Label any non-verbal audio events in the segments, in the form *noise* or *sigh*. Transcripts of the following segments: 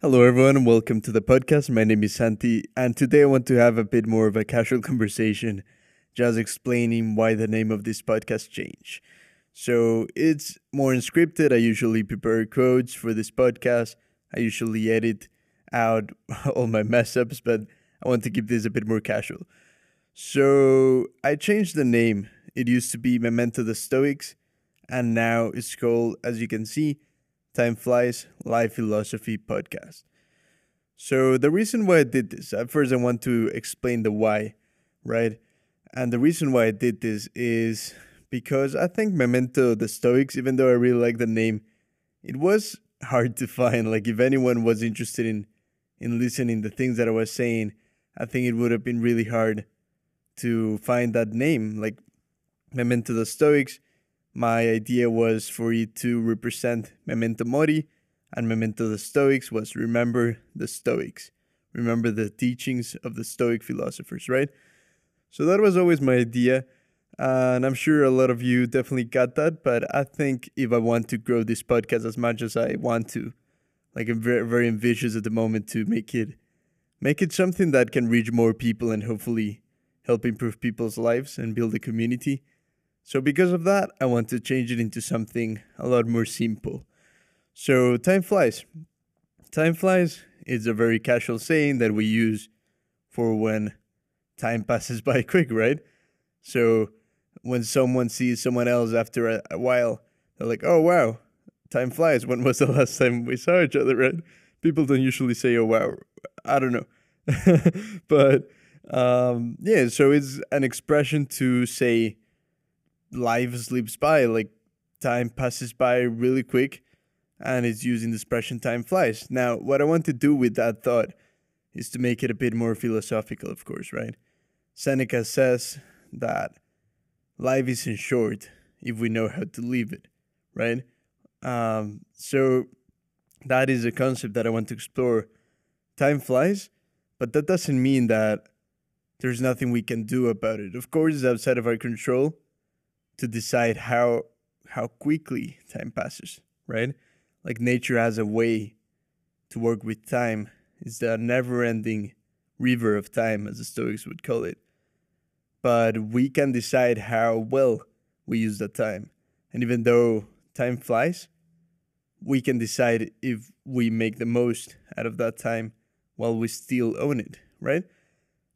Hello, everyone, and welcome to the podcast. My name is Santi, and today I want to have a bit more of a casual conversation, just explaining why the name of this podcast changed. So it's more unscripted. I usually prepare quotes for this podcast. I usually edit out *laughs* all my mess ups, but I want to keep this a bit more casual. So I changed the name. It used to be Memento the Stoics, and now it's called, as you can see, Time Flies Life Philosophy Podcast. So the reason why I did this, at first I want to explain the why, right? And the reason why I did this is because I think Memento the Stoics, even though I really like the name, it was hard to find. Like if anyone was interested in in listening the things that I was saying, I think it would have been really hard to find that name. Like Memento the Stoics, my idea was for it to represent Memento Mori, and Memento the Stoics was remember the Stoics, remember the teachings of the Stoic philosophers, right? So that was always my idea. and I'm sure a lot of you definitely got that. But I think if I want to grow this podcast as much as I want to, like I'm very, very ambitious at the moment to make it, make it something that can reach more people and hopefully help improve people's lives and build a community. So because of that, I want to change it into something a lot more simple. So time flies. Time flies is a very casual saying that we use for when time *laughs* passes by quick, right? So when someone sees someone else after a, a while, they're like, "Oh wow, time flies." When was the *laughs* last time we saw each other? Right? People don't usually say, "Oh wow." I don't know, *laughs* but um, yeah. So it's an expression to say life slips by, like time passes by really quick, and it's using the expression "time flies." Now, what I want to do with that thought is to make it a bit more philosophical, of course, right? Seneca says that life isn't short if we know how to live it, right? Um, so that is a concept that I want to explore. Time flies, but that doesn't mean that there's nothing we can do about it. Of course, it's outside of our control to decide how how quickly time passes, right? Like nature has a way to work with time. It's the never-ending river of time, as the Stoics would call it but we can decide how well we use that time. And even though time flies, we can decide if we make the most out of that time while we still own it, right?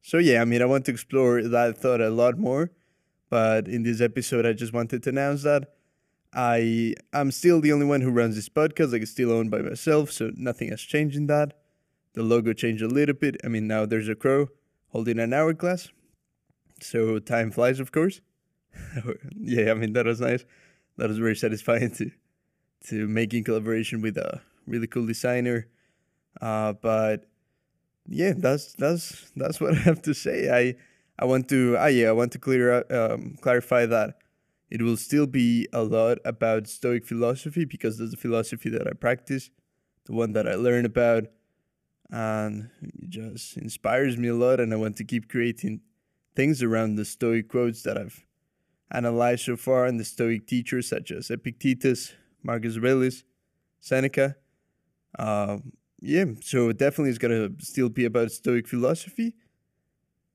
So, yeah, I mean, I want to explore that thought a lot more, but in this episode, I just wanted to announce that I am still the only one who runs this podcast. Like, it's still owned by myself, so nothing has changed in that. The logo changed a little bit. I mean, now there's a crow holding an hourglass, so time flies, of course. *laughs* yeah, I mean that was nice. That was very satisfying to to make in collaboration with a really cool designer. Uh, but yeah, that's that's that's what *laughs* I have to say. I I want to ah yeah I want to clear um, clarify that it will still be a lot about Stoic philosophy because that's the philosophy that I practice, the one that I learn about, and it just inspires me a lot. And I want to keep creating things around the Stoic quotes that I've analyzed so far and the Stoic teachers such as Epictetus, Marcus Aurelius, Seneca. Uh, yeah, so definitely it's gonna still be about Stoic philosophy.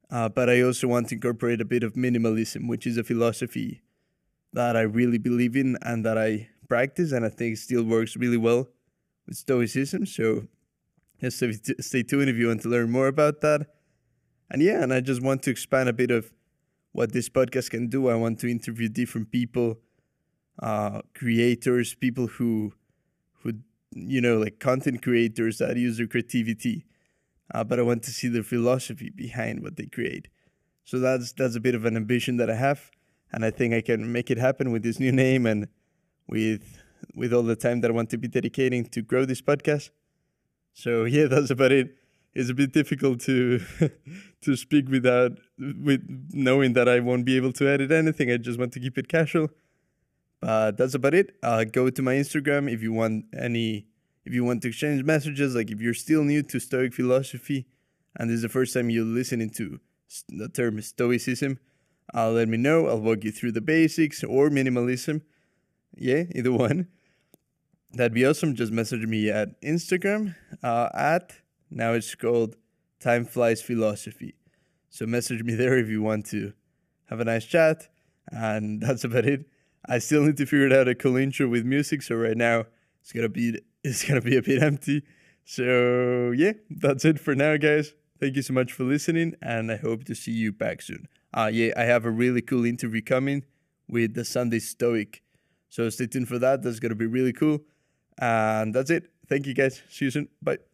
Uh, but I also want to incorporate a bit of minimalism, which is a philosophy that I really believe in and that I practice, and I think still works really well with Stoicism. So just stay tuned if you want to learn more about that. And yeah, and I just want to expand a bit of what this podcast can do. I want to interview different people, uh, creators, people who, who, you know, like content creators that use their creativity. Uh, but I want to see the philosophy behind what they create. So that's that's a bit of an ambition that I have, and I think I can make it happen with this new name and with with all the time that I want to be dedicating to grow this podcast. So *laughs* yeah, that's about it it's a bit difficult to *laughs* to speak without with knowing that I won't be able to edit anything. I just want to keep it casual. But that's about it. Uh, go to my Instagram if you want any if you want to exchange messages. Like if you're still new to Stoic philosophy and this is the first time you're listening to the term Stoicism, uh, let me know. I'll walk you through the basics or minimalism. Yeah, either one. that'd be awesome. Just message me at Instagram uh, at now it's called Time Flies Philosophy. So message me there if you want to have a nice chat. And *laughs* that's about it. I still need to figure out a cool intro with music, so right now it's gonna be it's gonna be a bit empty. So yeah, that's it for now, guys. Thank you so much for listening, and I hope to see you back soon. Uh yeah, I have a really cool interview coming with the Sunday Stoic. So stay tuned for that. That's gonna be really cool. And that's it. Thank you guys. See you soon. Bye.